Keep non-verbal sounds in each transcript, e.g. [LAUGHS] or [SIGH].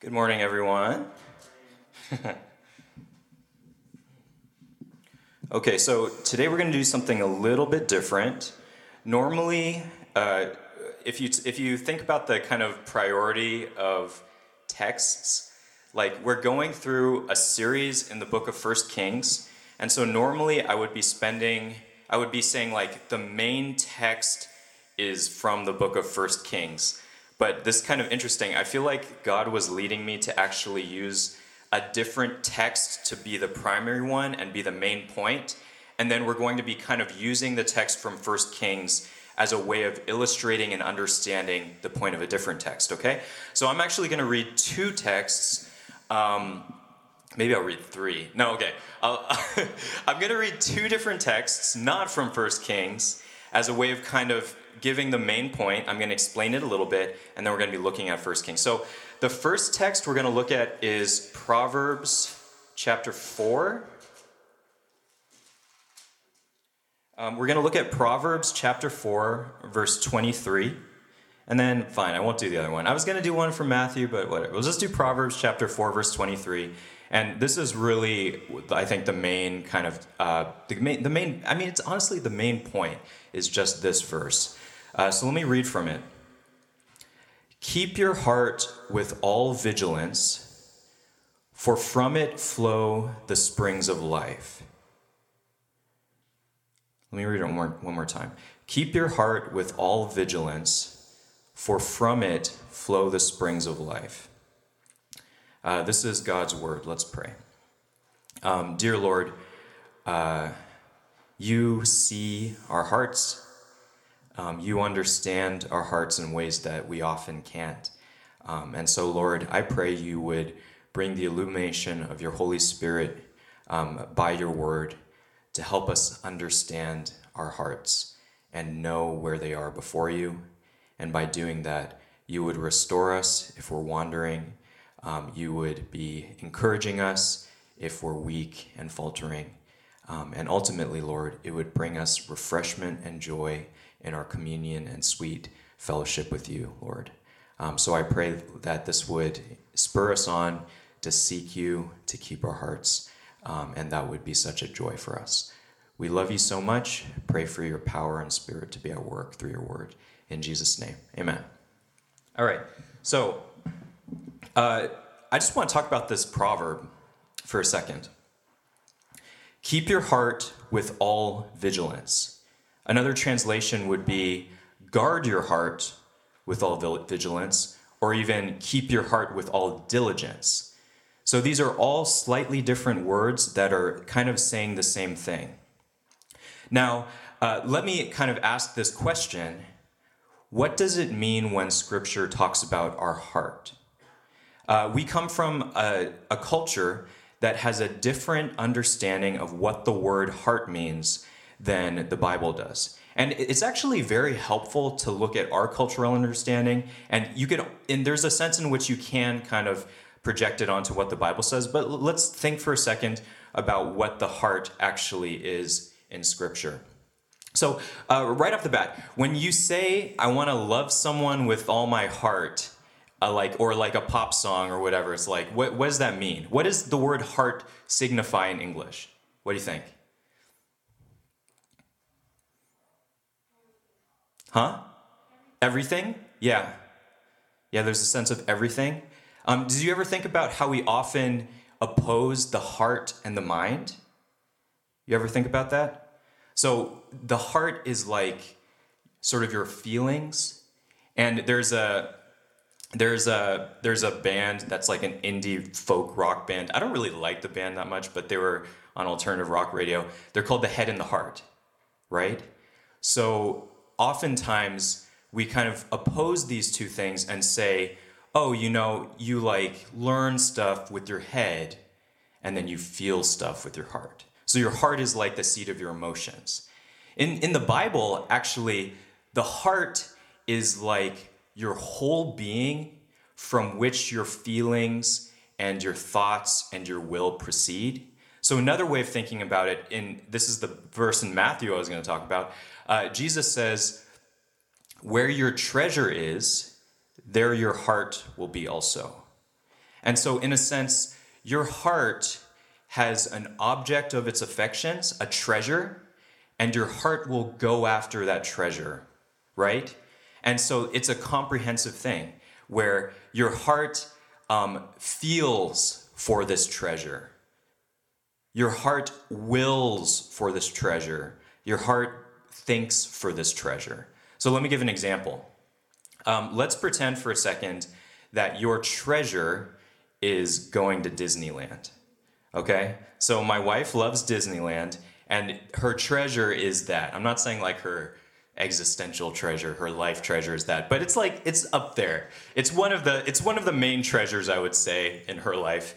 Good morning, everyone. [LAUGHS] okay, so today we're going to do something a little bit different. Normally, uh, if you if you think about the kind of priority of texts, like we're going through a series in the book of First Kings, and so normally I would be spending, I would be saying like the main text is from the book of First Kings. But this is kind of interesting. I feel like God was leading me to actually use a different text to be the primary one and be the main point. And then we're going to be kind of using the text from First Kings as a way of illustrating and understanding the point of a different text, okay? So I'm actually going to read two texts. Um, maybe I'll read three. No, okay. [LAUGHS] I'm going to read two different texts, not from First Kings, as a way of kind of giving the main point. I'm going to explain it a little bit, and then we're going to be looking at First Kings. So the first text we're going to look at is Proverbs chapter 4. Um, we're going to look at Proverbs chapter 4, verse 23. And then, fine, I won't do the other one. I was going to do one from Matthew, but whatever. We'll just do Proverbs chapter 4, verse 23. And this is really, I think, the main kind of, uh, the, main, the main, I mean, it's honestly the main point is just this verse. Uh, so let me read from it. Keep your heart with all vigilance, for from it flow the springs of life. Let me read it one more, one more time. Keep your heart with all vigilance, for from it flow the springs of life. Uh, this is God's word. Let's pray. Um, dear Lord, uh, you see our hearts. Um, you understand our hearts in ways that we often can't. Um, and so, Lord, I pray you would bring the illumination of your Holy Spirit um, by your word to help us understand our hearts and know where they are before you. And by doing that, you would restore us if we're wandering. Um, you would be encouraging us if we're weak and faltering. Um, and ultimately, Lord, it would bring us refreshment and joy in our communion and sweet fellowship with you, Lord. Um, so I pray that this would spur us on to seek you, to keep our hearts, um, and that would be such a joy for us. We love you so much. Pray for your power and spirit to be at work through your word. In Jesus' name, amen. All right, so uh, I just want to talk about this proverb for a second. Keep your heart with all vigilance. Another translation would be guard your heart with all vigilance, or even keep your heart with all diligence. So these are all slightly different words that are kind of saying the same thing. Now, uh, let me kind of ask this question What does it mean when Scripture talks about our heart? Uh, we come from a, a culture that has a different understanding of what the word heart means than the Bible does. And it's actually very helpful to look at our cultural understanding. And you can, and there's a sense in which you can kind of project it onto what the Bible says. But let's think for a second about what the heart actually is in Scripture. So, uh, right off the bat, when you say, I want to love someone with all my heart, uh, like or like a pop song or whatever, it's like, what, what does that mean? What does the word heart signify in English? What do you think? Huh? Everything? Yeah. Yeah, there's a sense of everything. Um, did you ever think about how we often oppose the heart and the mind? You ever think about that? So the heart is like sort of your feelings, and there's a there's a there's a band that's like an indie folk rock band. I don't really like the band that much, but they were on alternative rock radio. They're called The Head and the Heart, right? So oftentimes we kind of oppose these two things and say, oh, you know, you like learn stuff with your head and then you feel stuff with your heart. So your heart is like the seat of your emotions. In, in the Bible, actually, the heart is like your whole being from which your feelings and your thoughts and your will proceed. So another way of thinking about it, in this is the verse in Matthew I was going to talk about. Uh, Jesus says, "Where your treasure is, there your heart will be also." And so, in a sense, your heart has an object of its affections, a treasure, and your heart will go after that treasure, right? And so it's a comprehensive thing where your heart um, feels for this treasure. Your heart wills for this treasure. Your heart thinks for this treasure. So let me give an example. Um, let's pretend for a second that your treasure is going to Disneyland. Okay? So my wife loves Disneyland, and her treasure is that. I'm not saying like her existential treasure, her life treasure is that, but it's like it's up there. It's one of the it's one of the main treasures I would say in her life.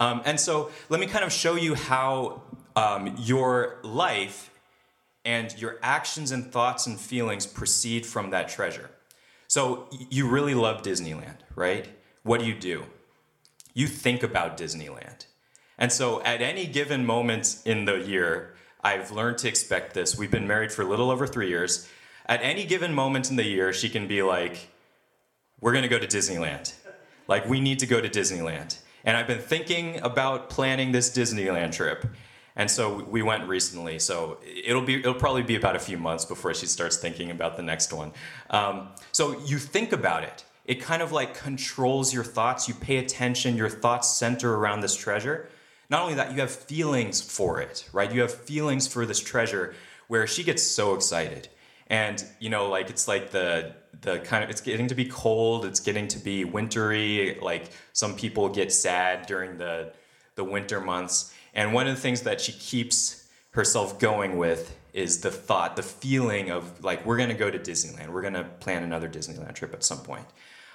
Um, and so let me kind of show you how um, your life and your actions and thoughts and feelings proceed from that treasure. So you really love Disneyland, right? What do you do? You think about Disneyland. And so at any given moment in the year, I've learned to expect this. We've been married for a little over three years. At any given moment in the year, she can be like, We're gonna go to Disneyland. Like, we need to go to Disneyland. And I've been thinking about planning this Disneyland trip. And so we went recently. So it'll be it'll probably be about a few months before she starts thinking about the next one. Um, so you think about it. It kind of like controls your thoughts. You pay attention. Your thoughts center around this treasure. Not only that, you have feelings for it, right? You have feelings for this treasure where she gets so excited. And you know, like it's like the the kind of it's getting to be cold, it's getting to be wintry, like some people get sad during the the winter months and one of the things that she keeps herself going with is the thought, the feeling of like, we're to go to Disneyland. We're to plan another Disneyland trip at some point.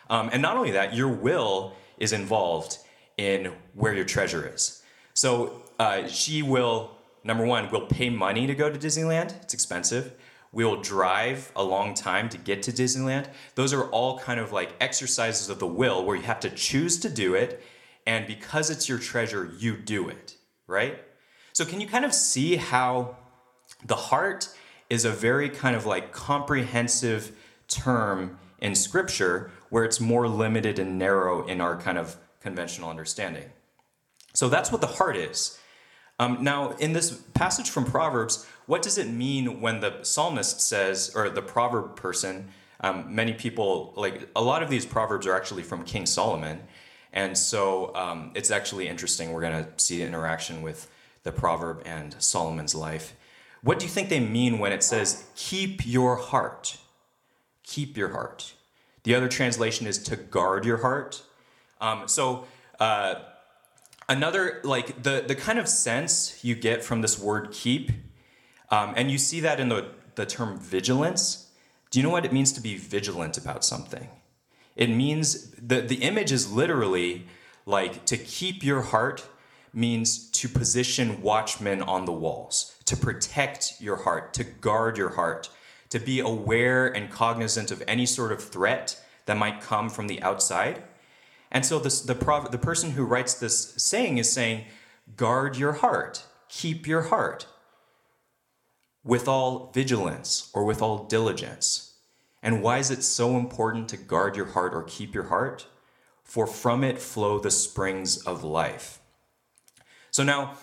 Um, and not only that, your will is involved in where your treasure is. So uh, she will, number one, will pay money to go to Disneyland. It's expensive. We will drive a long time to get to Disneyland. Those are all kind of like exercises of the will where you have to choose to do it. And because it's your treasure, you do it right? So, can you kind of see how the heart is a very kind of like comprehensive term in scripture where it's more limited and narrow in our kind of conventional understanding? So, that's what the heart is. Um, now, in this passage from Proverbs, what does it mean when the psalmist says, or the proverb person, um, many people, like a lot of these proverbs are actually from King Solomon. And so um, it's actually interesting. We're going to see the interaction with the proverb and Solomon's life. What do you think they mean when it says, keep your heart? Keep your heart. The other translation is to guard your heart. Um, so, uh, another, like the, the kind of sense you get from this word keep, um, and you see that in the, the term vigilance. Do you know what it means to be vigilant about something? It means the, the image is literally like to keep your heart means to position watchmen on the walls, to protect your heart, to guard your heart, to be aware and cognizant of any sort of threat that might come from the outside. And so this, the, prov- the person who writes this saying is saying, guard your heart, keep your heart with all vigilance or with all diligence. And why is it so important to guard your heart or keep your heart? For from it flow the springs of life. So now,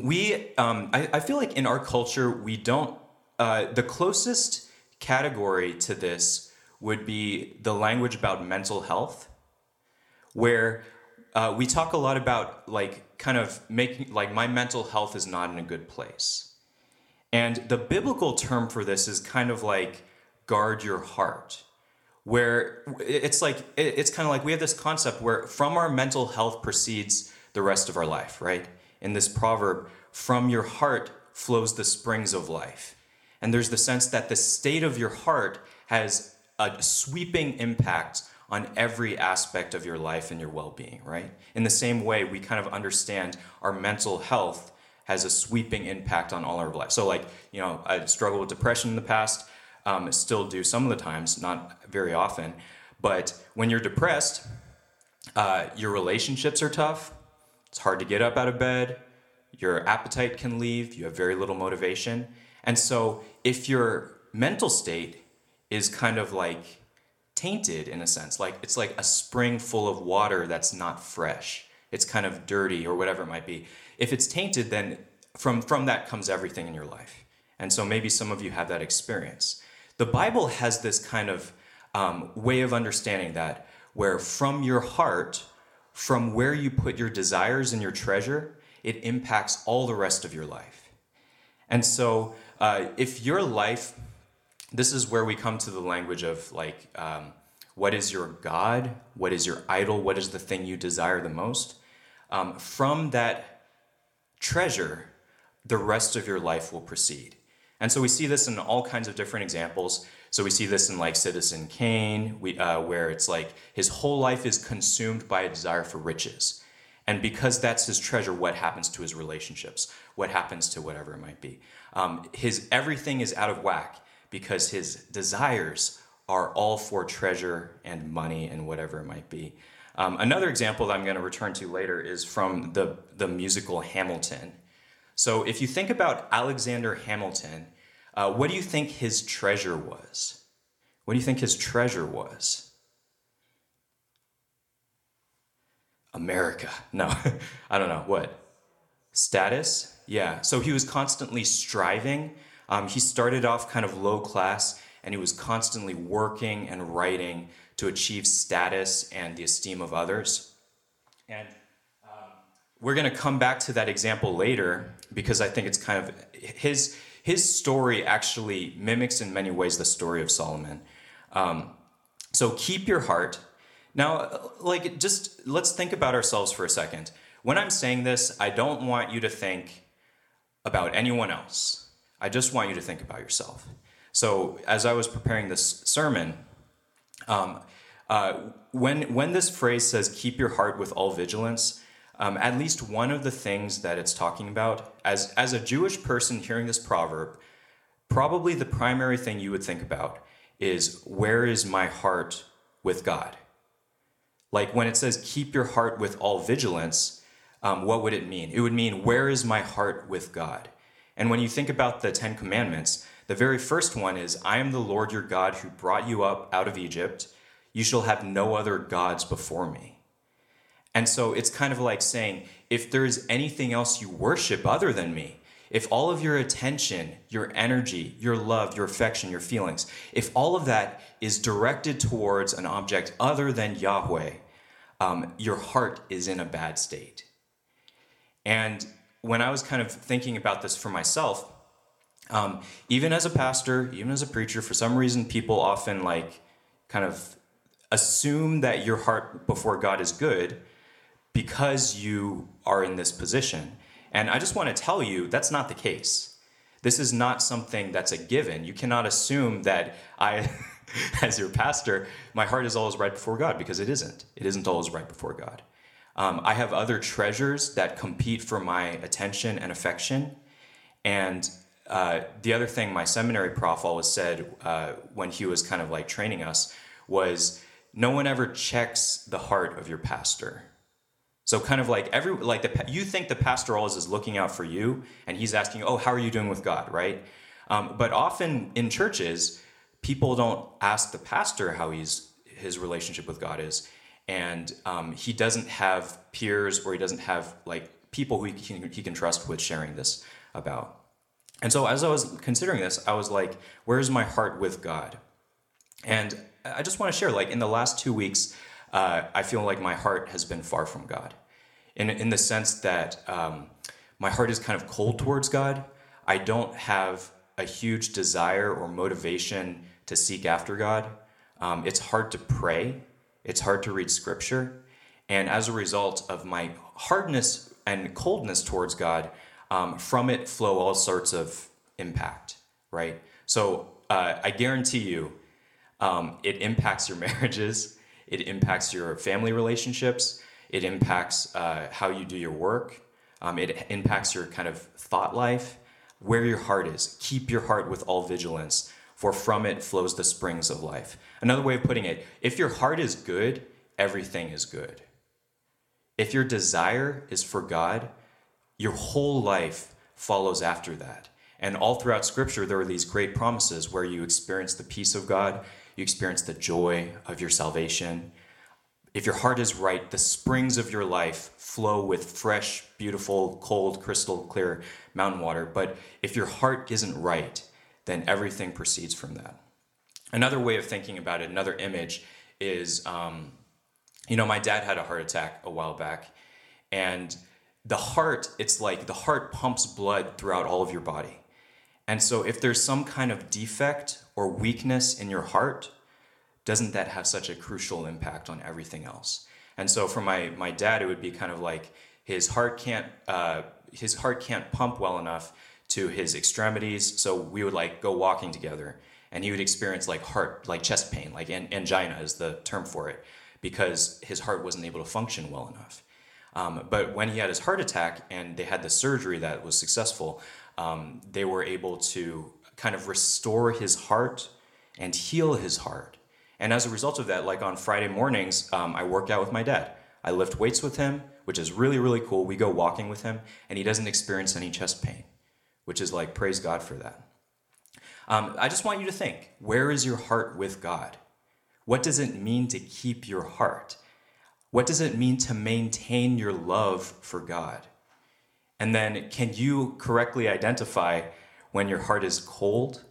we, um, I, I, feel like in our culture, we don't, uh, the closest category to this would be the language about mental health, where uh, we talk a lot about like kind of making, like, my mental health is not in a good place. And the biblical term for this is kind of like guard your heart. Where it's like it's kind of like we have this concept where from our mental health proceeds the rest of our life right? In this proverb from your heart flows the springs of life. And there's the sense that the state of your heart has a sweeping impact on every aspect of your life and your well-being right? In the same way we kind of understand our mental health has a sweeping impact on all our life. So like you know i struggled with depression in the past um, still do some of the times, not very often. But when you're depressed, uh, your relationships are tough. It's hard to get up out of bed. Your appetite can leave. You have very little motivation. And so, if your mental state is kind of like tainted in a sense. Like it's like a spring full of water that's not fresh. It's kind of dirty or whatever it might be. If it's tainted, then from, from that comes everything in your life. And so maybe some of you have that experience. The Bible has this kind of um, way of understanding that where from your heart, from where you put your desires and your treasure, it impacts all the rest of your life. And so uh, if your life, this is where we come to the language of like, um, what is your God? What is your idol? What is the thing you desire the most? Um, from that treasure, the rest of your life will proceed. And so we see this in all kinds of different examples. So we see this in like Citizen Kane, we, uh, where it's like his whole life is consumed by a desire for riches. And because that's his treasure, what happens to his relationships? What happens to whatever it might be? Um, his everything is out of whack because his desires are all for treasure and money and whatever it might be. Um, another example that I'm going to return to later is from the, the musical Hamilton. So if you think about Alexander Hamilton, uh, what do you think his treasure was? What do you think his treasure was? America. [LAUGHS] No, [LAUGHS] I don't know. What? Status? Yeah. So he was constantly striving. Um, he started off kind of low class and he was constantly working and writing to achieve status and the esteem of others. And we're going to come back to that example later because I think it's kind of his his story actually mimics in many ways the story of Solomon. Um, so keep your heart. Now, like, just let's think about ourselves for a second. When I'm saying this, I don't want you to think about anyone else. I just want you to think about yourself. So, as I was preparing this sermon, um, uh, when when this phrase says "keep your heart with all vigilance," um, at least one of the things that it's talking about, as, as a Jewish person hearing this proverb, probably the primary thing you would think about is where is my heart with God? Like when it says keep your heart with all vigilance, um, what would it mean? It would mean where is my heart with God? And when you think about the Ten Commandments, the very first one is I am the Lord your God who brought you up out of Egypt. You shall have no other gods before me. And so it's kind of like saying, if there's anything else you worship other than me, if all of your attention, your energy, your love, your affection, your feelings, if all of that is directed towards an object other than Yahweh, um, your heart is in a bad state. And when I was kind of thinking about this for myself, um, even as a pastor, even as a preacher, for some reason, people often like kind of assume that your heart before God is good because you are in this position. And I just want to tell you that's not the case. This is not something that's a given. You cannot assume that I, [LAUGHS] as your pastor, my heart is always right before God because it isn't. It isn't always right before God. Um, I have other treasures that compete for my attention and affection. And uh, the other thing my seminary prof always said uh, when he was kind of like training us was no one ever checks the heart of your pastor. So kind of like every like the you think the pastor always is looking out for you, and he's asking, "Oh, how are you doing with God?" Right? Um, but often in churches, people don't ask the pastor how he's his relationship with God is, and um, he doesn't have peers or he doesn't have like people who he can, he can trust with sharing this about. And so as I was considering this, I was like, "Where's my heart with God?" And I just want to share, like in the last two weeks uh, I feel like my heart has been far from God. In, in the sense that um, my heart is kind of cold towards God. I don't have a huge desire or motivation to seek after God. Um, it's hard to pray, it's hard to read scripture. And as a result of my hardness and coldness towards God, um, from it flow all sorts of impact, right? So uh, I guarantee you, um, it impacts your [LAUGHS] marriages, it impacts your family relationships. It impacts uh, how you do your work. Um, it impacts your kind of thought life, where your heart is. Keep your heart with all vigilance, for from it flows the springs of life. Another way of putting it if your heart is good, everything is good. If your desire is for God, your whole life follows after that. And all throughout Scripture, there are these great promises where you experience the peace of God, you experience the joy of your salvation. If your heart is right, the springs of your life flow with fresh, beautiful, cold, crystal clear mountain water. But if your heart isn't right, then everything proceeds from that. Another way of thinking about it, another image, is um, you know, my dad had a heart attack a while back, and the heart, it's like the heart pumps blood throughout all of your body. And so, if there's some kind of defect or weakness in your heart, doesn't that have such a crucial impact on everything else? And so, for my my dad, it would be kind of like his heart can't uh, his heart can't pump well enough to his extremities. So we would like go walking together, and he would experience like heart like chest pain, like an, angina is the term for it, because his heart wasn't able to function well enough. Um, but when he had his heart attack and they had the surgery that was successful, um, they were able to kind of restore his heart and heal his heart. And as a result of that, like on Friday mornings, um, I work out with my dad. I lift weights with him, which is really, really cool. We go walking with him, and he doesn't experience any chest pain, which is like, praise God for that. Um, I just want you to think where is your heart with God? What does it mean to keep your heart? What does it mean to maintain your love for God? And then, can you correctly identify when your heart is cold,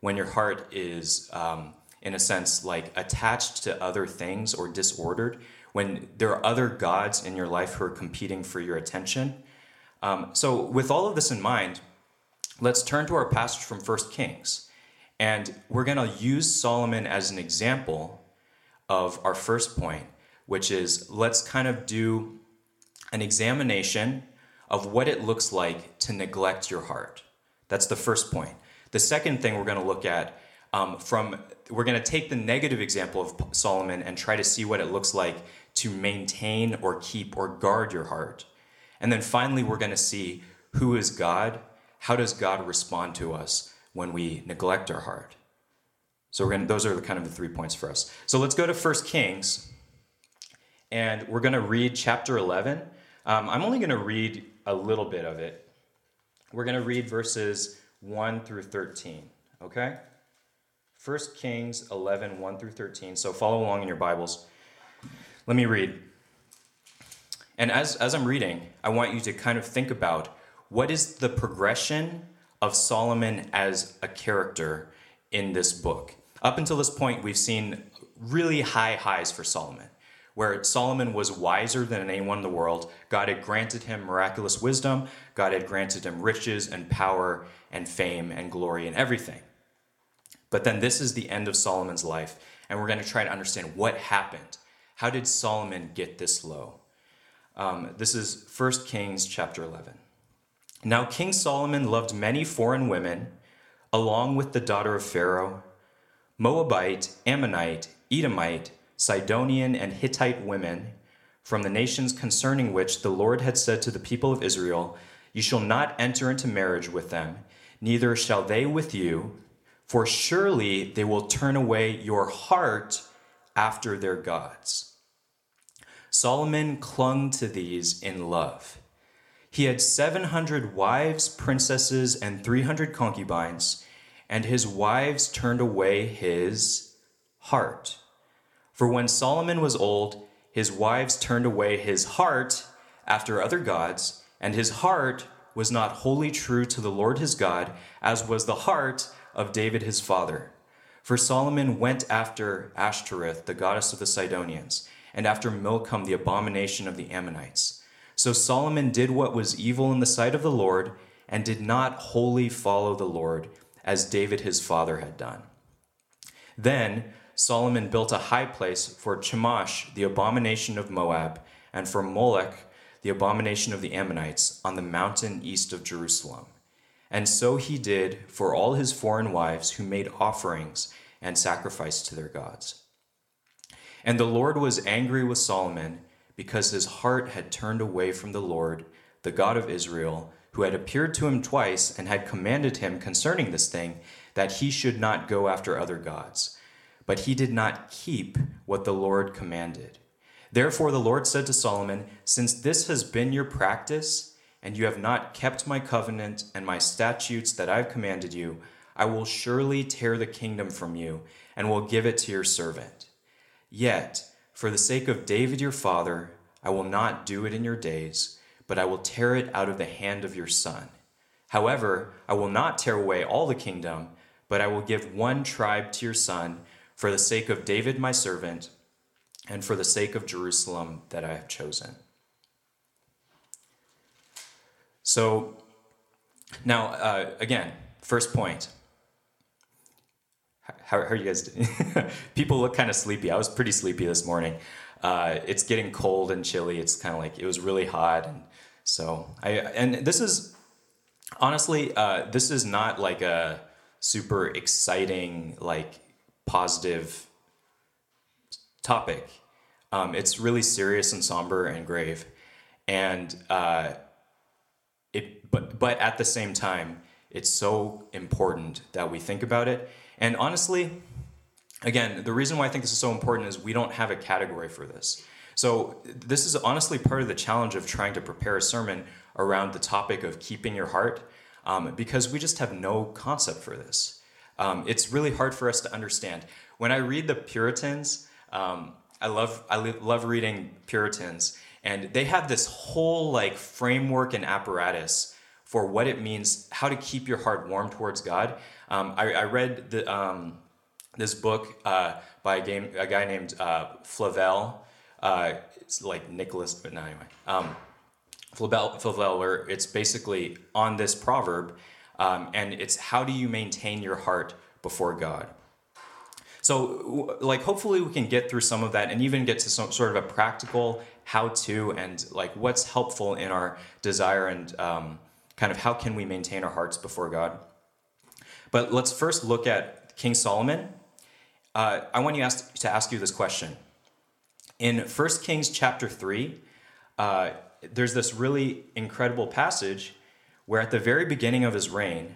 when your heart is, um, in a sense, like attached to other things or disordered, when there are other gods in your life who are competing for your attention? Um, so, with all of this in mind, let's turn to our passage from 1 Kings. And we're going to use Solomon as an example of our first point, which is let's kind of do an examination of what it looks like to neglect your heart. That's the first point. The second thing we're going to look at um, from we're going to take the negative example of Solomon and try to see what it looks like to maintain or keep or guard your heart. And then finally, we're going to see who is God, how does God respond to us when we neglect our heart. So we're going to, those are the kind of the three points for us. So let's go to First Kings, and we're going to read chapter 11. Um, I'm only going to read a little bit of it. We're going to read verses 1 through 13, okay? 1 Kings 11, 1 through 13. So follow along in your Bibles. Let me read. And as, as I'm reading, I want you to kind of think about what is the progression of Solomon as a character in this book. Up until this point, we've seen really high highs for Solomon where Solomon was wiser than anyone in the world. God had granted him miraculous wisdom, God had granted him riches and power and fame and glory and everything. But then this is the end of Solomon's life, and we're going to try to understand what happened. How did Solomon get this low? Um, this is 1 Kings chapter 11. Now, King Solomon loved many foreign women, along with the daughter of Pharaoh, Moabite, Ammonite, Edomite, Sidonian, and Hittite women from the nations concerning which the Lord had said to the people of Israel, You shall not enter into marriage with them, neither shall they with you, for surely they will turn away your heart after their gods. Solomon clung to these in love. He had 700 wives, princesses, and 300 concubines, and his wives turned away his heart. For when Solomon was old, his wives turned away his heart after other gods, and his heart was not wholly true to the Lord his God, as was the heart of David his father. For Solomon went after Ashtoreth, the goddess of the Sidonians, and after Milcom, the abomination of the Ammonites. So Solomon did what was evil in the sight of the Lord, and did not wholly follow the Lord, as David his father had done. Then Solomon built a high place for Chemosh, the abomination of Moab, and for Molech, the abomination of the Ammonites, on the mountain east of Jerusalem. And so he did for all his foreign wives who made offerings and sacrificed to their gods. And the Lord was angry with Solomon because his heart had turned away from the Lord, the God of Israel, who had appeared to him twice and had commanded him concerning this thing that he should not go after other gods but he did not keep what the Lord commanded. Therefore, the Lord said to Solomon, Since this has been your practice, and you have not kept my covenant and my statutes that I've commanded you, I will surely tear the kingdom from you and will give it to your servant. Yet, for the sake of David your father, I will not do it in your days, but I will tear it out of the hand of your son. However, I will not tear away all the kingdom, but I will give one tribe to your son for the sake of David my servant and for the sake of Jerusalem that I have chosen. So, now, uh, again, first point how, how are you guys doing? [LAUGHS] People look kind of sleepy. I was pretty sleepy this morning. Uh, it's getting cold and chilly. It's kind of like it was really hot, and so I. And this is honestly, uh, this is not like a super exciting, like positive topic. Um, it's really serious and somber and grave, and uh, it. But but at the same time, it's so important that we think about it and honestly, again, the reason why I think this is so important is we don't have a category for this. So, this is honestly part of the challenge of trying to prepare a sermon around the topic of keeping your heart, um, because we just have no concept for this. Um, it's really hard for us to understand. When I read the Puritans, um, I love I love reading Puritans, and they have this whole like framework and apparatus for what it means, how to keep your heart warm towards God. Um, I, I, read the, um, this book uh, by a, game, a, guy named uh, Flavel. Uh, it's like Nicholas, but no, anyway. Um, Flavel, Flavel, where it's basically on this proverb, um, and it's how do you maintain your heart before God? So, like, hopefully, we can get through some of that and even get to some sort of a practical how to and like what's helpful in our desire and um, kind of how can we maintain our hearts before God. But let's first look at King Solomon. Uh, I want you ask, to ask you this question. In 1 Kings chapter 3, uh, there's this really incredible passage where at the very beginning of his reign,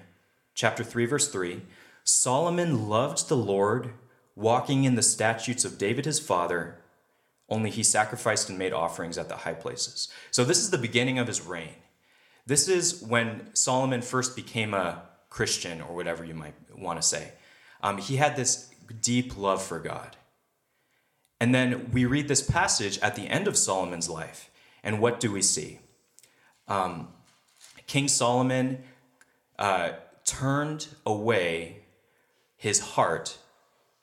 chapter 3, verse 3, Solomon loved the Lord, walking in the statutes of David his father, only he sacrificed and made offerings at the high places. So this is the beginning of his reign. This is when Solomon first became a Christian, or whatever you might want to say. Um, he had this deep love for God. And then we read this passage at the end of Solomon's life, and what do we see? Um, King Solomon uh, turned away his heart.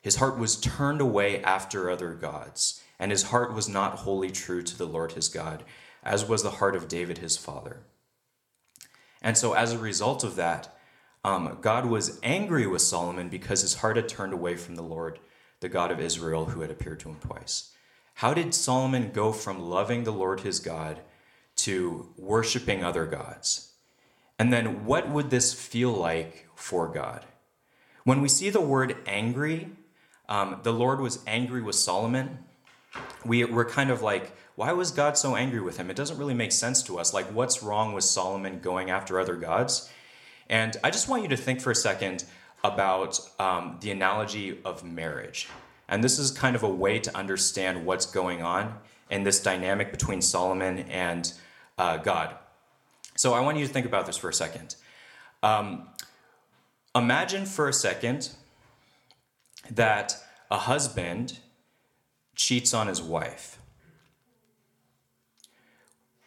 His heart was turned away after other gods, and his heart was not wholly true to the Lord his God, as was the heart of David his father. And so, as a result of that, um, God was angry with Solomon because his heart had turned away from the Lord, the God of Israel, who had appeared to him twice. How did Solomon go from loving the Lord his God to worshiping other gods? And then, what would this feel like for God? When we see the word angry, um, the Lord was angry with Solomon. We, we're kind of like, why was God so angry with him? It doesn't really make sense to us. Like, what's wrong with Solomon going after other gods? And I just want you to think for a second about um, the analogy of marriage. And this is kind of a way to understand what's going on in this dynamic between Solomon and uh, God. So I want you to think about this for a second. Um, imagine for a second that a husband cheats on his wife.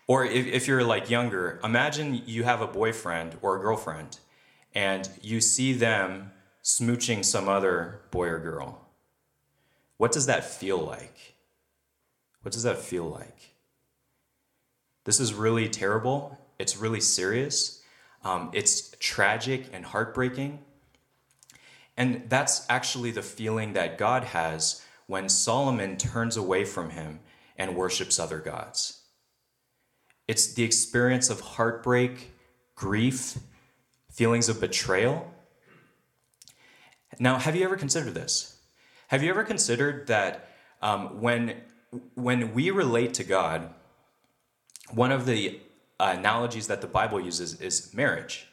Or if, if you're like younger, imagine you have a boyfriend or a girlfriend and you see them smooching some other boy or girl. What does that feel like? What does that feel like? This is really terrible. It's really serious. Um, it's tragic and heartbreaking. And that's actually the feeling that God has when Solomon turns away from him and worships other gods. It's the experience of heartbreak, grief, feelings of betrayal. Now, have you ever considered this? Have you ever considered that um, when, when we relate to God, one of the analogies that the Bible uses is marriage?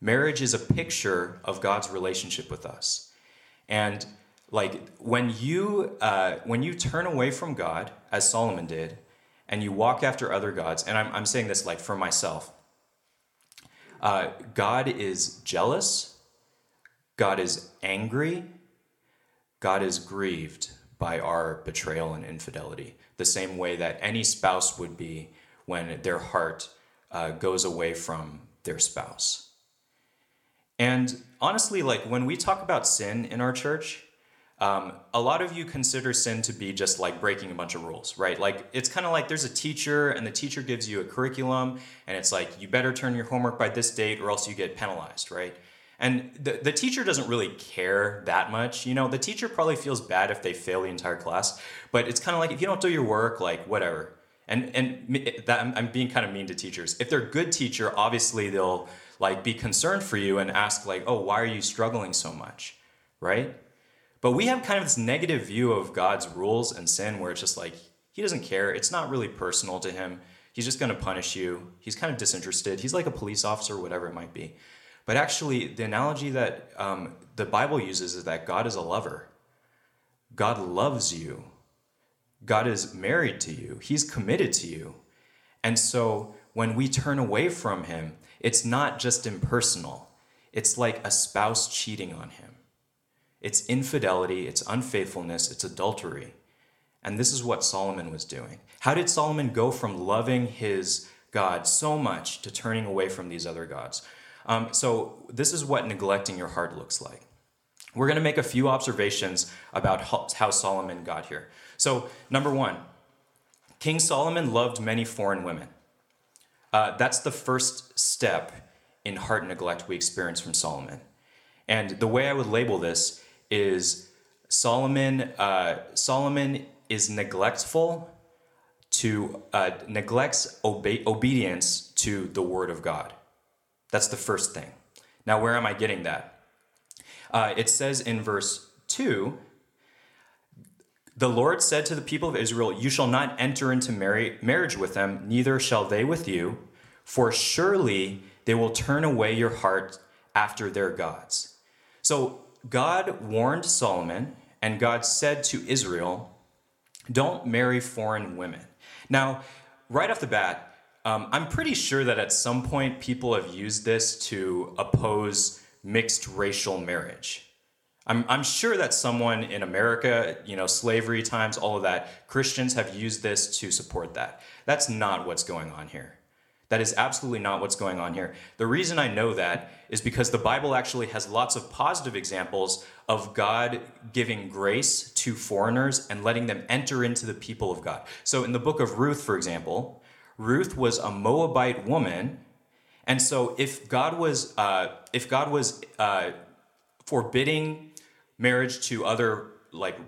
Marriage is a picture of God's relationship with us. And like when you uh, when you turn away from God, as Solomon did, and you walk after other gods, and I'm, I'm saying this like for myself, uh, God is jealous, God is angry, God is grieved by our betrayal and infidelity, the same way that any spouse would be when their heart uh, goes away from their spouse. And honestly, like when we talk about sin in our church, um, a lot of you consider sin to be just like breaking a bunch of rules, right? Like it's kind of like there's a teacher and the teacher gives you a curriculum and it's like you better turn your homework by this date or else you get penalized, right? And the, the teacher doesn't really care that much. You know, the teacher probably feels bad if they fail the entire class, but it's kind of like if you don't do your work, like whatever. And and that I'm, being kind of mean to teachers. If they're a good teacher, obviously they'll like be concerned for you and ask like, "Oh, why are you struggling so much?" Right? But we have kind of this negative view of God's rules and sin where it's just like, he doesn't care. It's not really personal to him. He's just going to punish you. He's kind of disinterested. He's like a police officer, whatever it might be. But actually, the analogy that um, the Bible uses is that God is a lover. God loves you. God is married to you. He's committed to you. And so when we turn away from him, it's not just impersonal, it's like a spouse cheating on him. It's infidelity, it's unfaithfulness, it's adultery. And this is what Solomon was doing. How did Solomon go from loving his God so much to turning away from these other gods? Um, so, this is what neglecting your heart looks like. We're going to make a few observations about how Solomon got here. So, number one, King Solomon loved many foreign women. Uh, that's the first step in heart neglect we experience from Solomon. And the way I would label this is Solomon. Uh, Solomon is neglectful to uh, neglects obe- obedience to the word of God. That's the first thing. Now, where am I getting that? Uh, it says in verse two. The Lord said to the people of Israel, You shall not enter into marriage with them, neither shall they with you, for surely they will turn away your heart after their gods. So God warned Solomon, and God said to Israel, Don't marry foreign women. Now, right off the bat, um, I'm pretty sure that at some point people have used this to oppose mixed racial marriage. I'm, I'm sure that someone in America, you know, slavery times, all of that, Christians have used this to support that. That's not what's going on here. That is absolutely not what's going on here. The reason I know that is because the Bible actually has lots of positive examples of God giving grace to foreigners and letting them enter into the people of God. So in the book of Ruth, for example, Ruth was a Moabite woman, and so if God was uh, if God was uh, forbidding marriage to other like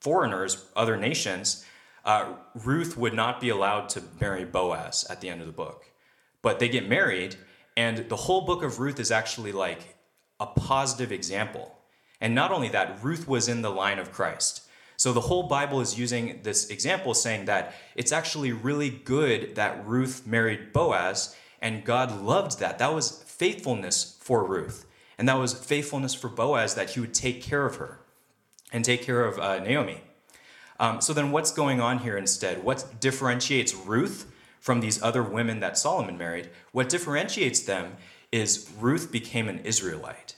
foreigners, other nations, uh, Ruth would not be allowed to marry Boaz at the end of the book. But they get married, and the whole book of Ruth is actually like a positive example. And not only that, Ruth was in the line of Christ. So the whole Bible is using this example saying that it's actually really good that Ruth married Boaz, and God loved that. That was faithfulness for Ruth. And that was faithfulness for Boaz that he would take care of her and take care of uh, Naomi. Um, so then what's going on here instead? What differentiates Ruth from these other women that Solomon married, what differentiates them is Ruth became an Israelite.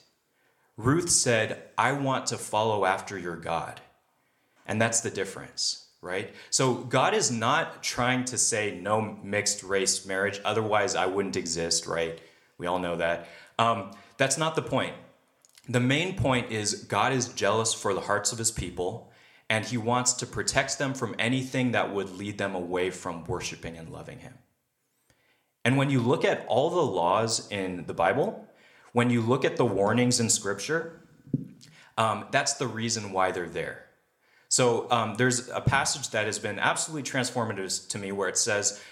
Ruth said, I want to follow after your God. And that's the difference, right? So God is not trying to say no mixed race marriage, otherwise I wouldn't exist, right? We all know that. Um, that's not the point. The main point is God is jealous for the hearts of his people and he wants to protect them from anything that would lead them away from worshiping and loving him. And when you look at all the laws in the Bible, when you look at the warnings in Scripture, um, that's the reason why they're there. So um, there's a passage that has been absolutely transformative to me where it says,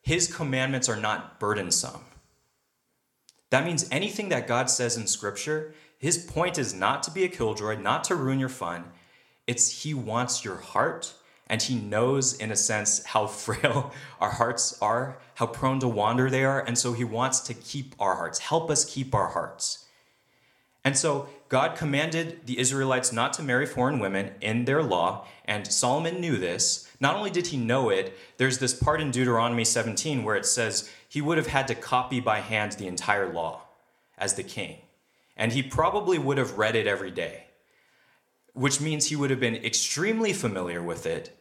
His commandments are not burdensome. That means anything that God says in Scripture, His point is not to be a killjoy, not to ruin your fun. It's He wants your heart, and He knows, in a sense, [LAUGHS] how frail our hearts are, how prone to wander they are, and so He wants to keep our hearts, help us keep our hearts. And so God commanded the Israelites not to marry foreign women in their law, and Solomon knew this. Not only did he know it, there's this part in Deuteronomy 17 where it says he would have had to copy by hand the entire law as the king. And he probably would have read it every day, which means he would have been extremely familiar with it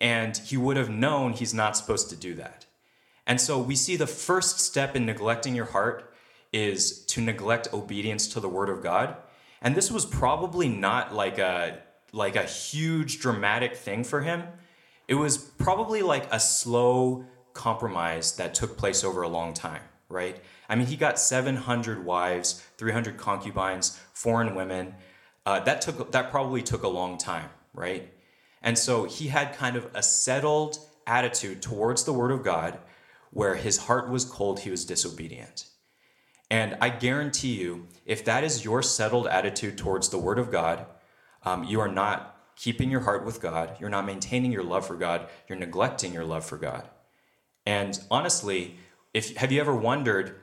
and he would have known he's not supposed to do that. And so we see the first step in neglecting your heart is to neglect obedience to the word of God. And this was probably not like a like a huge dramatic thing for him. It was probably like a slow compromise that took place over a long time, right? I mean, he got 700 wives, 300 concubines, foreign women. Uh, that took that probably took a long time, right? And so he had kind of a settled attitude towards the word of God where his heart was cold, he was disobedient. And I guarantee you, if that is your settled attitude towards the word of God, um, you are not keeping your heart with God, you're not maintaining your love for God, you're neglecting your love for God. And honestly, if have you ever wondered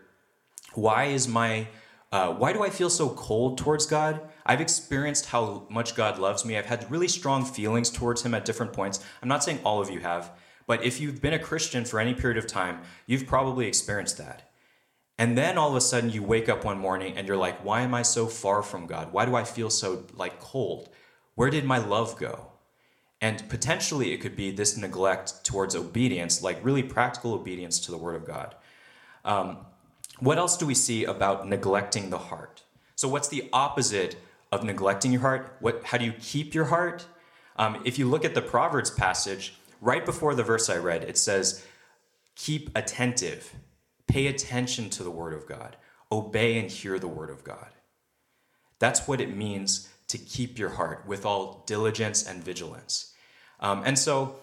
why is my uh, why do I feel so cold towards God? I've experienced how much God loves me. I've had really strong feelings towards Him at different points. I'm not saying all of you have, but if you've been a Christian for any period of time, you've probably experienced that. And then all of a sudden you wake up one morning and you're like, why am I so far from God? Why do I feel so like cold? Where did my love go? And potentially it could be this neglect towards obedience, like really practical obedience to the Word of God. Um, what else do we see about neglecting the heart? So, what's the opposite of neglecting your heart? What, how do you keep your heart? Um, if you look at the Proverbs passage, right before the verse I read, it says, Keep attentive, pay attention to the word of God, obey and hear the word of God. That's what it means to keep your heart with all diligence and vigilance. Um, and so,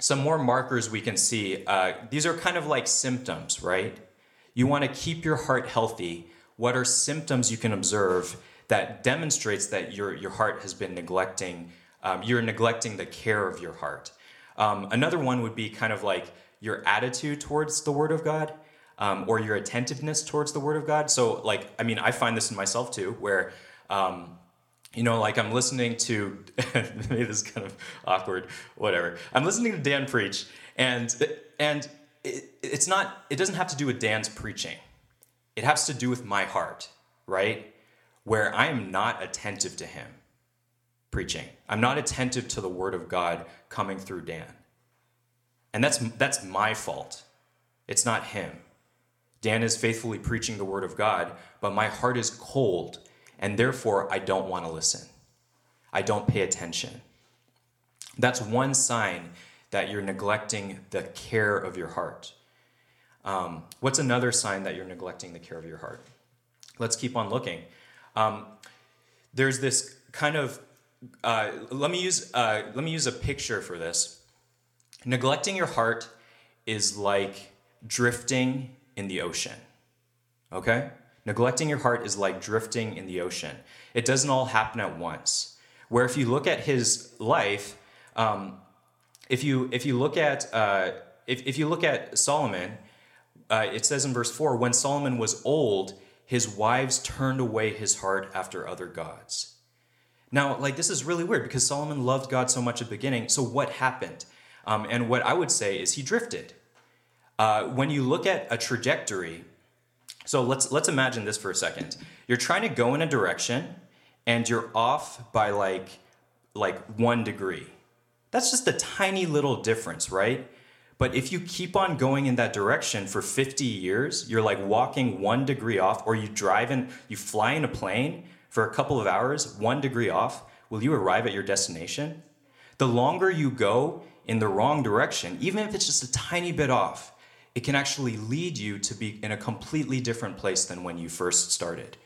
some more markers we can see. Uh, these are kind of like symptoms, right? You want to keep your heart healthy. What are symptoms you can observe that demonstrates that your, your heart has been neglecting, um, you're neglecting the care of your heart? Um, another one would be kind of like your attitude towards the Word of God. Um, or your attentiveness towards the Word of God. So, like, I mean, I find this in myself too, where, um, you know, like I'm listening to, [LAUGHS] this is kind of awkward, whatever. I'm listening to Dan preach, and and it, it's not, it doesn't have to do with Dan's preaching. It has to do with my heart, right? Where I am not attentive to him preaching. I'm not attentive to the word of God coming through Dan. And that's that's my fault. It's not him. Dan is faithfully preaching the word of God, but my heart is cold, and therefore I don't want to listen. I don't pay attention. That's one sign that you're neglecting the care of your heart. Um, what's another sign that you're neglecting the care of your heart? Let's keep on looking. Um, there's this kind of uh, let me use uh, let me use a picture for this. Neglecting your heart is like drifting in the ocean. Okay, neglecting your heart is like drifting in the ocean. It doesn't all happen at once. Where if you look at his life, um, if you if you look at uh, if, if you look at Solomon, uh, it says in verse four, when Solomon was old, his wives turned away his heart after other gods. Now, like this is really weird because Solomon loved God so much at the beginning. So what happened? Um, and what I would say is he drifted. Uh, when you look at a trajectory, so let's let's imagine this for a second. You're trying to go in a direction, and you're off by like like one degree that's just a tiny little difference, right? But if you keep on going in that direction for 50 years, you're like walking one degree off, or you drive in, you fly in a plane for a couple of hours, one degree off, will you arrive at your destination? The longer you go in the wrong direction, even if it's just a tiny bit off, it can actually lead you to be in a completely different place than when you first started.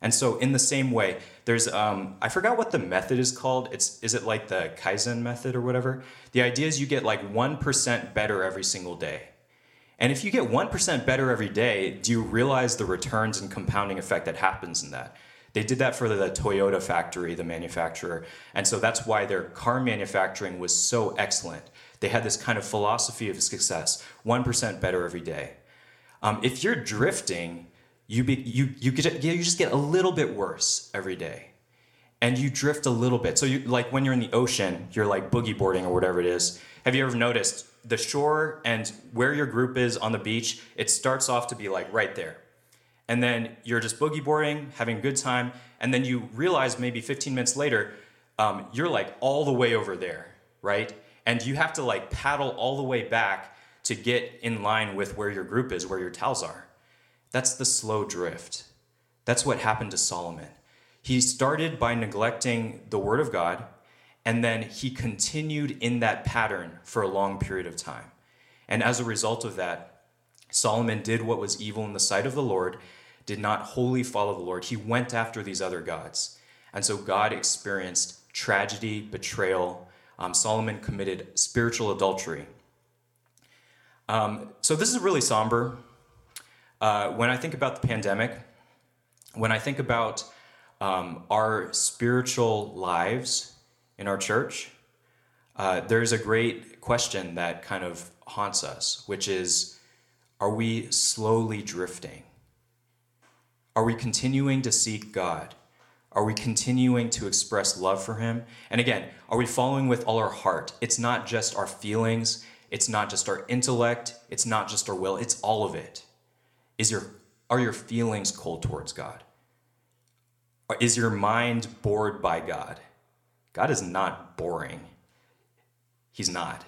And so, in the same way, there's um, I forgot what the method is called. It's is it like the Kaizen method or whatever? The idea is you get like one percent better every single day. And if you get one percent better every day, do you realize the returns and compounding effect that happens in that? They did that for the Toyota factory, the manufacturer, and so that's why their car manufacturing was so excellent. They had this kind of philosophy of success: one percent better every day. Um, if you're drifting you be, you you get you just get a little bit worse every day and you drift a little bit so you like when you're in the ocean you're like boogie boarding or whatever it is have you ever noticed the shore and where your group is on the beach it starts off to be like right there and then you're just boogie boarding, having a good time, and then you realize maybe 15 minutes later, um, you're like all the way over there, right? And you have to like paddle all the way back to get in line with where your group is, where your towels are. That's the slow drift. That's what happened to Solomon. He started by neglecting the word of God, and then he continued in that pattern for a long period of time. And as a result of that, Solomon did what was evil in the sight of the Lord, did not wholly follow the Lord. He went after these other gods. And so God experienced tragedy, betrayal. Um, Solomon committed spiritual adultery. Um, so this is really somber. Uh, when I think about the pandemic, when I think about um, our spiritual lives in our church, uh, there's a great question that kind of haunts us, which is are we slowly drifting? Are we continuing to seek God? Are we continuing to express love for Him? And again, are we following with all our heart? It's not just our feelings, it's not just our intellect, it's not just our will, it's all of it. Is your, are your feelings cold towards God? Is your mind bored by God? God is not boring. He's not,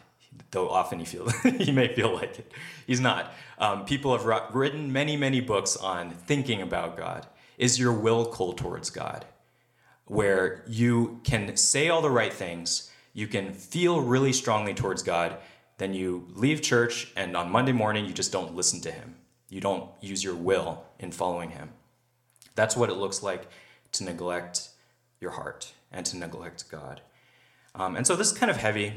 though often you feel [LAUGHS] you may feel like it. He's not. Um, people have written many, many books on thinking about God. Is your will cold towards God? Where you can say all the right things, you can feel really strongly towards God, then you leave church, and on Monday morning, you just don't listen to Him. You don't use your will in following Him. That's what it looks like to neglect your heart and to neglect God. Um, and so this is kind of heavy.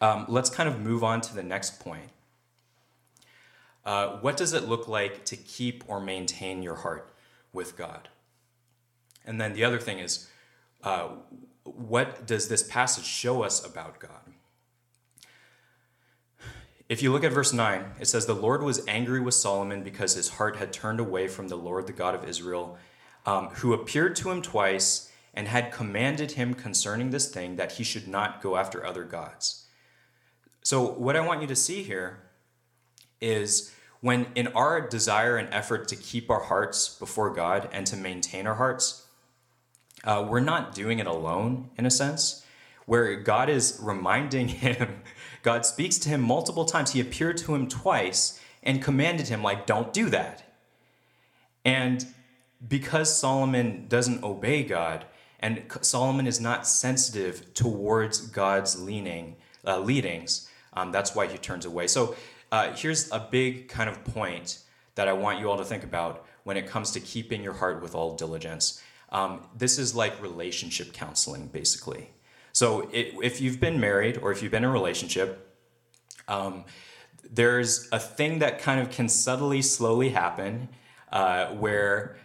Um, let's kind of move on to the next point. Uh, what does it look like to keep or maintain your heart with God? And then the other thing is, uh, what does this passage show us about God? If you look at verse 9, it says, The Lord was angry with Solomon because his heart had turned away from the Lord, the God of Israel, um, who appeared to him twice and had commanded him concerning this thing that he should not go after other gods. So, what I want you to see here is when, in our desire and effort to keep our hearts before God and to maintain our hearts, uh, we're not doing it alone in a sense, where God is reminding [LAUGHS] him, God speaks to him multiple times. He appeared to him twice and commanded him, like, don't do that. And because Solomon doesn't obey God, and Solomon is not sensitive towards God's leaning, uh, leadings, um, that's why he turns away. So uh, here's a big kind of point that I want you all to think about when it comes to keeping your heart with all diligence. Um, this is like relationship counseling, basically. So it, if you've been married or if you've been in a relationship, um, there's a thing that kind of can subtly, slowly happen uh, where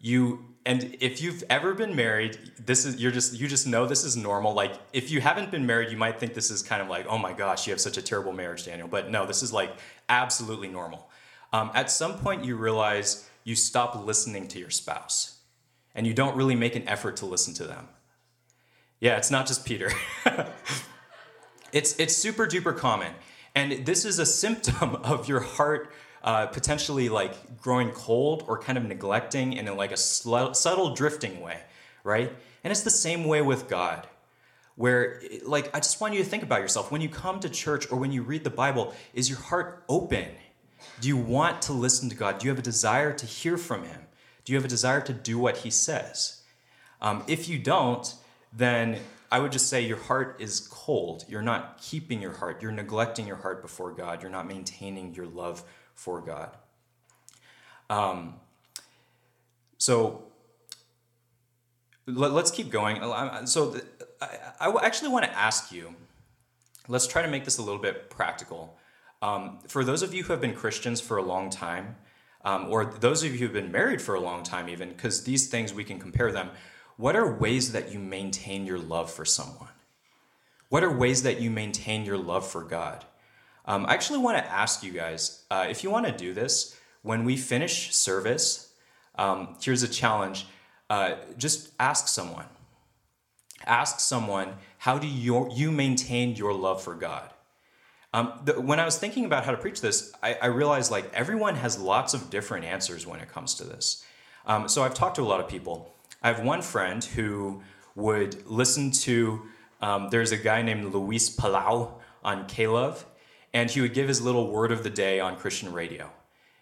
you and if you've ever been married this is you're just you just know this is normal. Like if you haven't been married you might think this is kind of like oh my gosh you have such a terrible marriage daniel. But no this is like absolutely normal. Um, at some point you realize you stop listening to your spouse and you don't really make an effort to listen to them. Yeah it's not just peter. [LAUGHS] It's it's super duper common. And this is a symptom [LAUGHS] of your heart uh, potentially like growing cold or kind of neglecting in like a sl- subtle drifting way, right? And it's the same way with God, where like I just want you to think about yourself when you come to church or when you read the Bible, is your heart open? Do you want to listen to God? Do you have a desire to hear from Him? Do you have a desire to do what He says? Um, if you don't, then I would just say your heart is cold. You're not keeping your heart. You're neglecting your heart before God. You're not maintaining your love for God. Um, so let, us keep going. So I, I actually want to ask you. Let's try to make this a little bit practical. Um, for those of you who have been Christians for a long time, um, or those of you who have been married for a long time, even, because these things we can compare them, what are ways that you maintain your love for someone? What are ways that you maintain your love for God? Um, I actually want to ask you guys uh, if you want to do this, when we finish service, um, here's a challenge. Uh, just ask someone. Ask someone, how do you, you maintain your love for God? Um, the, when I was thinking about how to preach this, I, I, realized like everyone has lots of different answers when it comes to this. Um, so I've talked to a lot of people. I have one friend who would listen to, um, there's a guy named Luis Palau on K-Love, and he would give his little word of the day on Christian radio.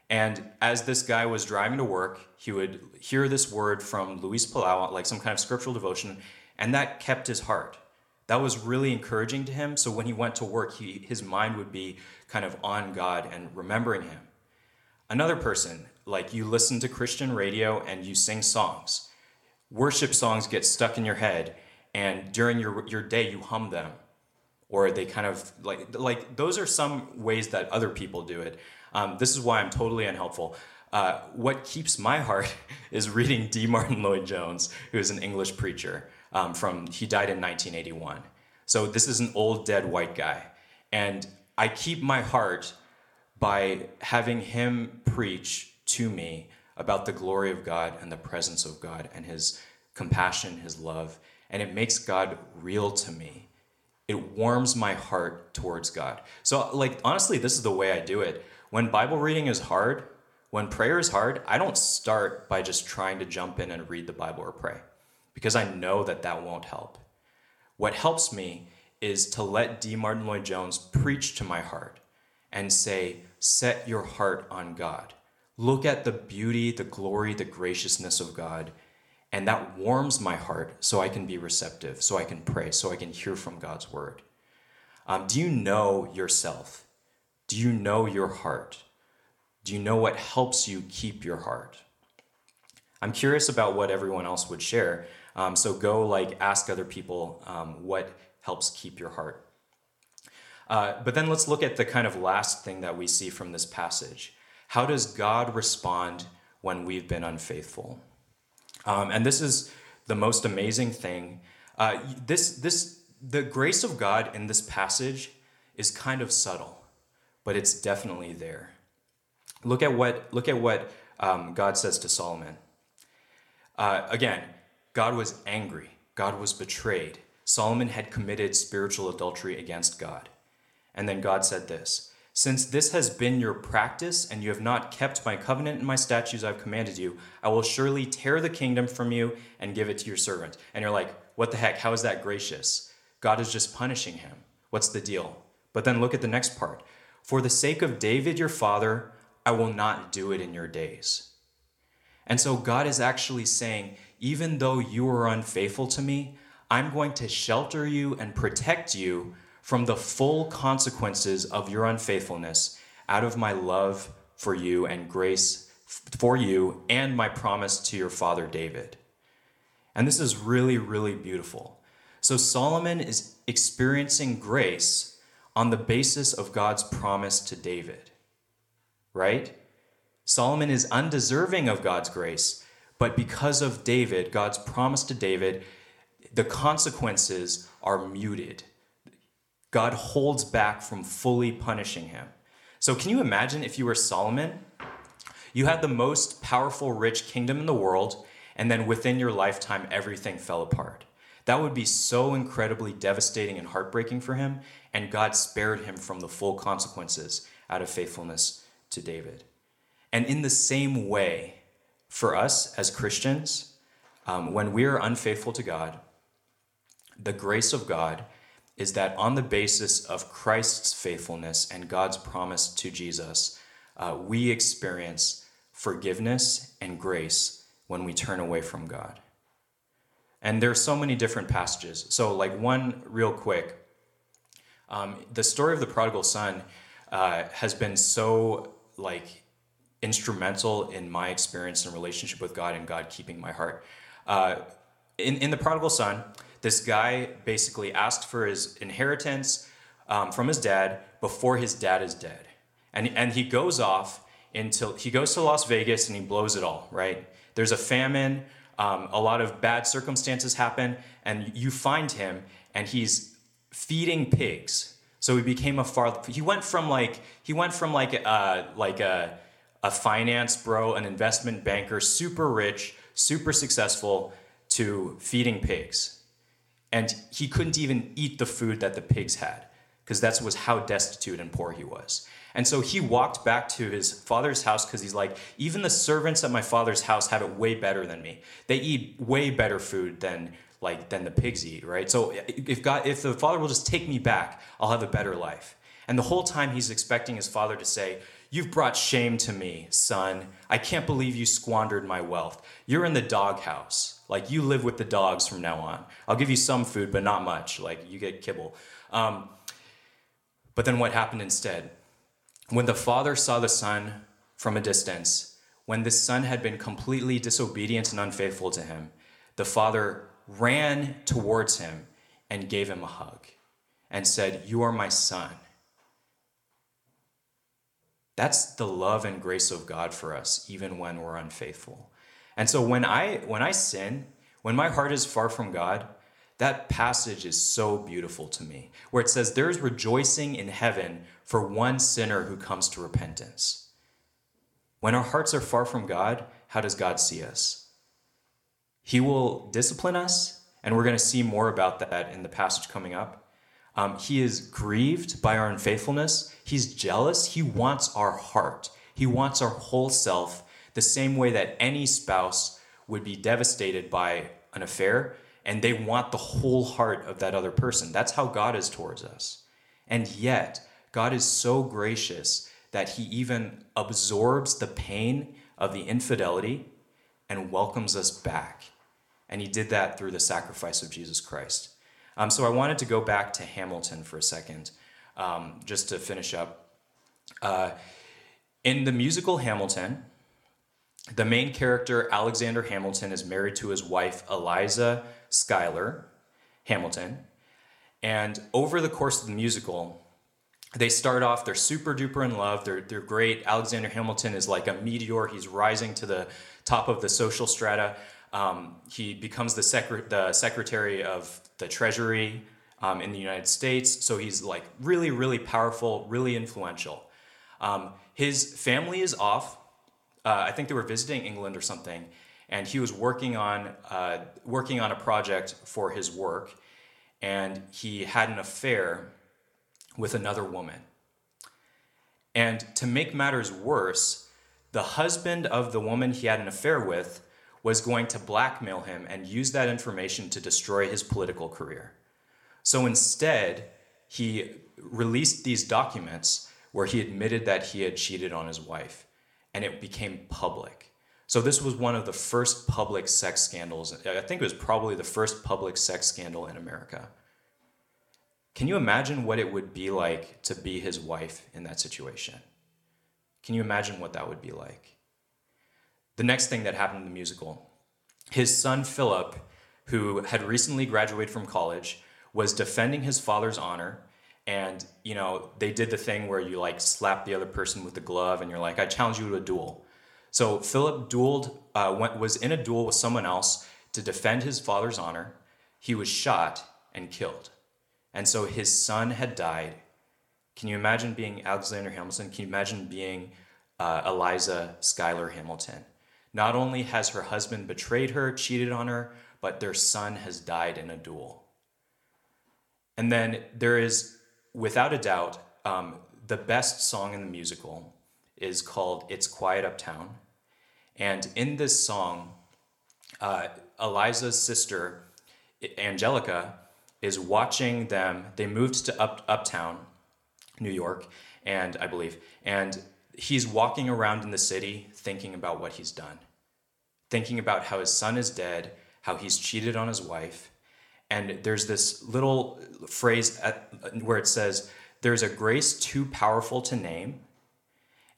And as this guy was driving to work, he would hear this word from Luis Palau, like some kind of scriptural devotion, and that kept his heart. That was really encouraging to him. So when he went to work, he, his mind would be kind of on God and remembering him. Another person, like you listen to Christian radio and you sing songs. Worship songs get stuck in your head, and during your, your day, you hum them. Or they kind of like, like, those are some ways that other people do it. Um, this is why I'm totally unhelpful. Uh, what keeps my heart [LAUGHS] is reading D. Martyn Lloyd Jones, who is an English preacher. Um, from he died in 1981. So this is an old dead white guy, and I keep my heart by having him preach to me about the glory of God and the presence of God and His compassion, His love, and it makes God real to me. It warms my heart towards God. So, like, honestly, this is the way I do it. When Bible reading is hard, when prayer is hard, I don't start by just trying to jump in and read the Bible or pray because I know that that won't help. What helps me is to let D. Martyn Lloyd Jones preach to my heart and say, Set your heart on God. Look at the beauty, the glory, the graciousness of God. And that warms my heart so I can be receptive, so I can pray, so I can hear from God's word. Um, do you know yourself? Do you know your heart? Do you know what helps you keep your heart? I'm curious about what everyone else would share. Um, so go like ask other people um, what helps keep your heart. Uh, but then let's look at the kind of last thing that we see from this passage. How does God respond when we've been unfaithful? Um, and this is the most amazing thing. Uh, this, this, the grace of God in this passage is kind of subtle but it's definitely there. Look at what, look at what um, God says to Solomon. Uh, again, God was angry, God was betrayed. Solomon had committed spiritual adultery against God. And then God said this Since this has been your practice, and you have not kept my covenant and my statutes I've commanded you, I will surely tear the kingdom from you and give it to your servant. And you're like, What the heck? How is that gracious? God is just punishing him. What's the deal? But then look at the next part. For the sake of David your father, I will not do it in your days. And so God is actually saying, even though you are unfaithful to me, I'm going to shelter you and protect you from the full consequences of your unfaithfulness out of my love for you and grace for you and my promise to your father David. And this is really, really beautiful. So Solomon is experiencing grace on the basis of God's promise to David. Right? Solomon is undeserving of God's grace, but because of David, God's promise to David, the consequences are muted. God holds back from fully punishing him. So, can you imagine if you were Solomon? You had the most powerful, rich kingdom in the world, and then within your lifetime, everything fell apart. That would be so incredibly devastating and heartbreaking for him, and God spared him from the full consequences out of faithfulness to David. And in the same way, for us as Christians, um, when we are unfaithful to God, the grace of God is that on the basis of Christ's faithfulness and God's promise to Jesus, uh, we experience forgiveness and grace when we turn away from God. And there's so many different passages. So, like one real quick, um, the story of the prodigal son uh, has been so like instrumental in my experience and relationship with God and God keeping my heart. Uh, in in the prodigal son, this guy basically asked for his inheritance um, from his dad before his dad is dead, and and he goes off until he goes to Las Vegas and he blows it all. Right? There's a famine um, a lot of bad circumstances happen, and you find him, and he's feeding pigs. So he became a far. He went from like he went from like a, uh, like a a finance bro, an investment banker, super rich, super successful, to feeding pigs, and he couldn't even eat the food that the pigs had because that was how destitute and poor he was. And so he walked back to his father's house because he's like, even the servants at my father's house have it way better than me. They eat way better food than like than the pigs eat, right? So if God, if the father will just take me back, I'll have a better life. And the whole time he's expecting his father to say, You've brought shame to me, son. I can't believe you squandered my wealth. You're in the doghouse. Like, you live with the dogs from now on. I'll give you some food, but not much. Like, you get kibble. Um, but then what happened instead? When the father saw the son from a distance, when the son had been completely disobedient and unfaithful to him, the father ran towards him and gave him a hug and said, You are my son. That's the love and grace of God for us, even when we're unfaithful. And so when I when I sin, when my heart is far from God, that passage is so beautiful to me, where it says, There's rejoicing in heaven for one sinner who comes to repentance. When our hearts are far from God, how does God see us? He will discipline us, and we're going to see more about that in the passage coming up. Um, he is grieved by our unfaithfulness. He's jealous. He wants our heart. He wants our whole self, the same way that any spouse would be devastated by an affair and they want the whole heart of that other person. That's how God is towards us. And yet, God is so gracious that he even absorbs the pain of the infidelity and welcomes us back. And he did that through the sacrifice of Jesus Christ. Um, so I wanted to go back to Hamilton for a second, um, just to finish up. Uh, in the musical Hamilton, the main character, Alexander Hamilton, is married to his wife, Eliza Schuyler Hamilton. And over the course of the musical, they start off, they're super duper in love, they're, they're great. Alexander Hamilton is like a meteor, he's rising to the top of the social strata. Um, he becomes the, secre- the secretary of the Treasury um, in the United States. So he's like really, really powerful, really influential. Um, his family is off. Uh, I think they were visiting England or something, and he was working on uh, working on a project for his work, and he had an affair with another woman. And to make matters worse, the husband of the woman he had an affair with was going to blackmail him and use that information to destroy his political career. So instead, he released these documents where he admitted that he had cheated on his wife, and it became public. So this was one of the first public sex scandals. I think it was probably the first public sex scandal in America. Can you imagine what it would be like to be his wife in that situation? Can you imagine what that would be like? The next thing that happened in the musical his son Philip, who had recently graduated from college, was defending his father's honor. And, you know, they did the thing where you like slap the other person with the glove and you're like, I challenge you to a duel. So Philip dueled, uh, went, was in a duel with someone else to defend his father's honor. He was shot and killed. And so his son had died. Can you imagine being Alexander Hamilton? Can you imagine being uh, Eliza Schuyler Hamilton? Not only has her husband betrayed her, cheated on her, but their son has died in a duel. And then there is, without a doubt, um, the best song in the musical is called It's Quiet Uptown. And in this song, uh, Eliza's sister, Angelica, is watching them. They moved to up, Uptown, New York, and I believe, and he's walking around in the city thinking about what he's done, thinking about how his son is dead, how he's cheated on his wife. And there's this little phrase at, where it says, There's a grace too powerful to name.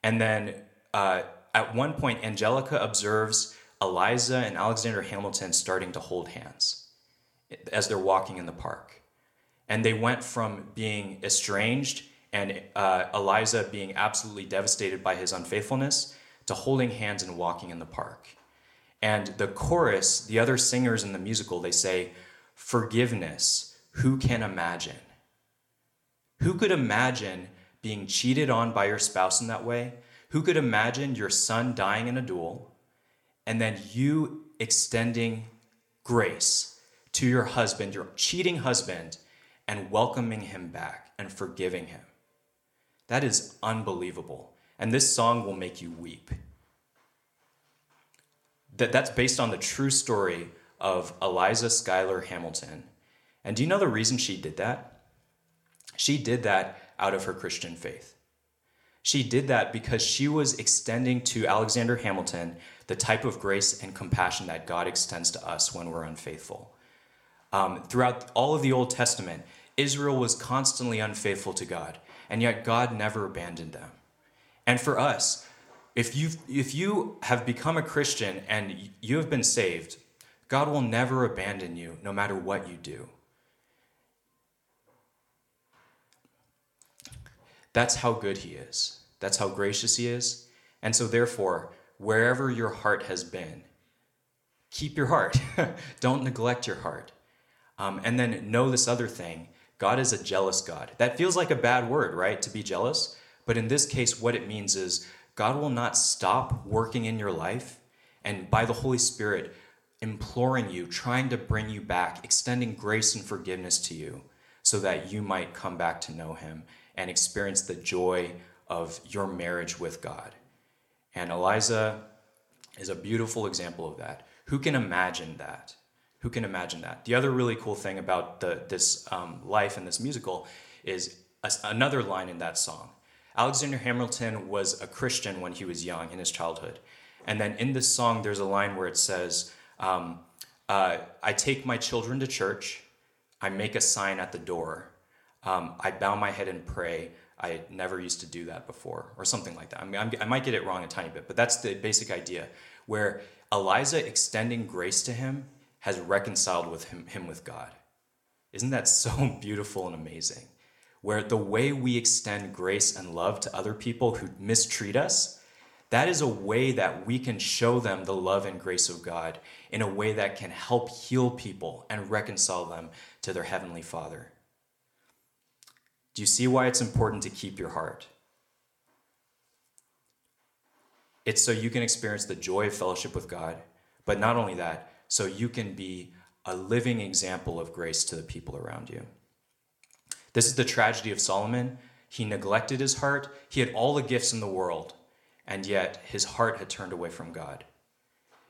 And then uh, at one point, Angelica observes Eliza and Alexander Hamilton starting to hold hands as they're walking in the park. And they went from being estranged and uh, Eliza being absolutely devastated by his unfaithfulness to holding hands and walking in the park. And the chorus, the other singers in the musical, they say, Forgiveness, who can imagine? Who could imagine being cheated on by your spouse in that way? Who could imagine your son dying in a duel and then you extending grace to your husband, your cheating husband, and welcoming him back and forgiving him. That is unbelievable. And this song will make you weep. That, that's based on the true story of Eliza Schuyler Hamilton. And do you know the reason she did that? She did that out of her Christian faith. She did that because she was extending to Alexander Hamilton the type of grace and compassion that God extends to us when we're unfaithful. Um, throughout all of the Old Testament, Israel was constantly unfaithful to God, and yet God never abandoned them. And for us, if you if you have become a Christian and you have been saved, God will never abandon you no matter what you do. That's how good he is. That's how gracious he is. And so therefore, wherever your heart has been, keep your heart. [LAUGHS] Don't neglect your heart. Um, and then know this other thing God is a jealous God. That feels like a bad word, right? To be jealous. But in this case, what it means is God will not stop working in your life and by the Holy Spirit imploring you, trying to bring you back, extending grace and forgiveness to you so that you might come back to know Him and experience the joy of your marriage with God. And Eliza is a beautiful example of that. Who can imagine that? Who can imagine that? The other really cool thing about the, this um, life and this musical is a, another line in that song. Alexander Hamilton was a Christian when he was young in his childhood. And then in this song, there's a line where it says, um, uh, I take my children to church, I make a sign at the door, um, I bow my head and pray. I never used to do that before, or something like that. I, mean, i might get it wrong a tiny bit, but that's the basic idea where Eliza extending grace to him has reconciled with him, him with God. Isn't that so [LAUGHS] beautiful and amazing? Where the way we extend grace and love to other people who mistreat us, that is a way that we can show them the love and grace of God in a way that can help heal people and reconcile them to their Heavenly Father. Do you see why it's important to keep your heart? It's so you can experience the joy of fellowship with God, but not only that, so you can be a living example of grace to the people around you. This is the tragedy of Solomon. He neglected his heart. He had all the gifts in the world, and yet his heart had turned away from God.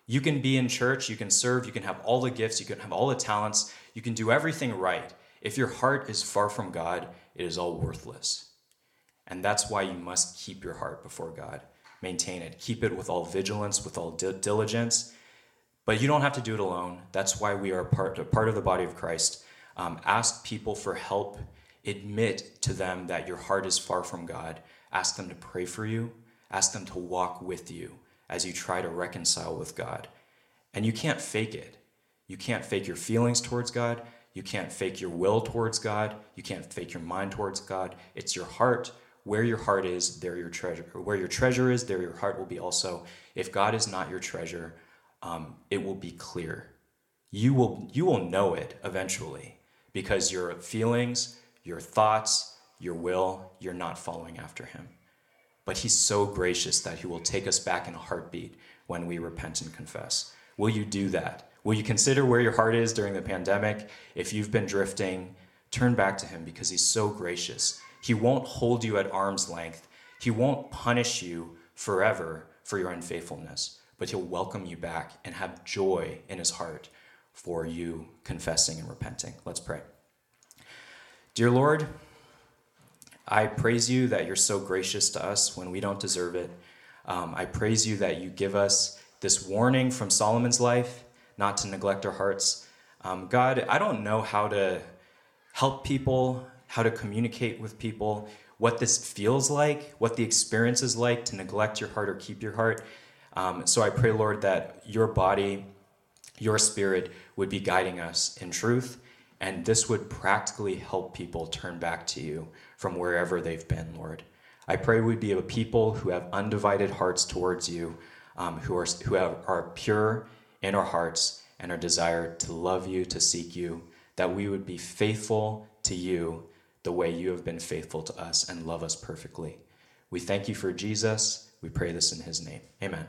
You can be in church, you can serve, you can have all the gifts, you can have all the talents, you can do everything right. If your heart is far from God, it is all worthless. And that's why you must keep your heart before God. Maintain it. Keep it with all vigilance, with all diligence, but you don't have to do it alone. That's why we are part, part of the body of Christ. Um, ask people for help. Admit to them that your heart is far from God. Ask them to pray for you. Ask them to walk with you as you try to reconcile with God. And you can't fake it. You can't fake your feelings towards God. You can't fake your will towards God. You can't fake your mind towards God. It's your heart. Where your heart is, there your treasure. Where your treasure is, there your heart will be also. If God is not your treasure, um, it will be clear. You will, you will know it eventually because your feelings, your thoughts, your will, you're not following after him. But he's so gracious that he will take us back in a heartbeat when we repent and confess. Will you do that? Will you consider where your heart is during the pandemic? If you've been drifting, turn back to him because he's so gracious. He won't hold you at arm's length, he won't punish you forever for your unfaithfulness but he'll welcome you back and have joy in his heart for you confessing and repenting. Let's pray. Dear Lord, I praise you that you're so gracious to us when we don't deserve it. Um, I praise you that you give us this warning from Solomon's life not to neglect our hearts. Um, God, I don't know how to help people, how to communicate with people, what this feels like, what the experience is like to neglect your heart or keep your heart. Um, so I pray, Lord, that your body, your spirit would be guiding us in truth, and this would practically help people turn back to you from wherever they've been, Lord. I pray we'd be a people who have undivided hearts towards you, um, who are who have, are pure in our hearts and are desired to love you, to seek you, that we would be faithful to you the way you have been faithful to us and love us perfectly. We thank you for Jesus. We pray this in his name. Amen.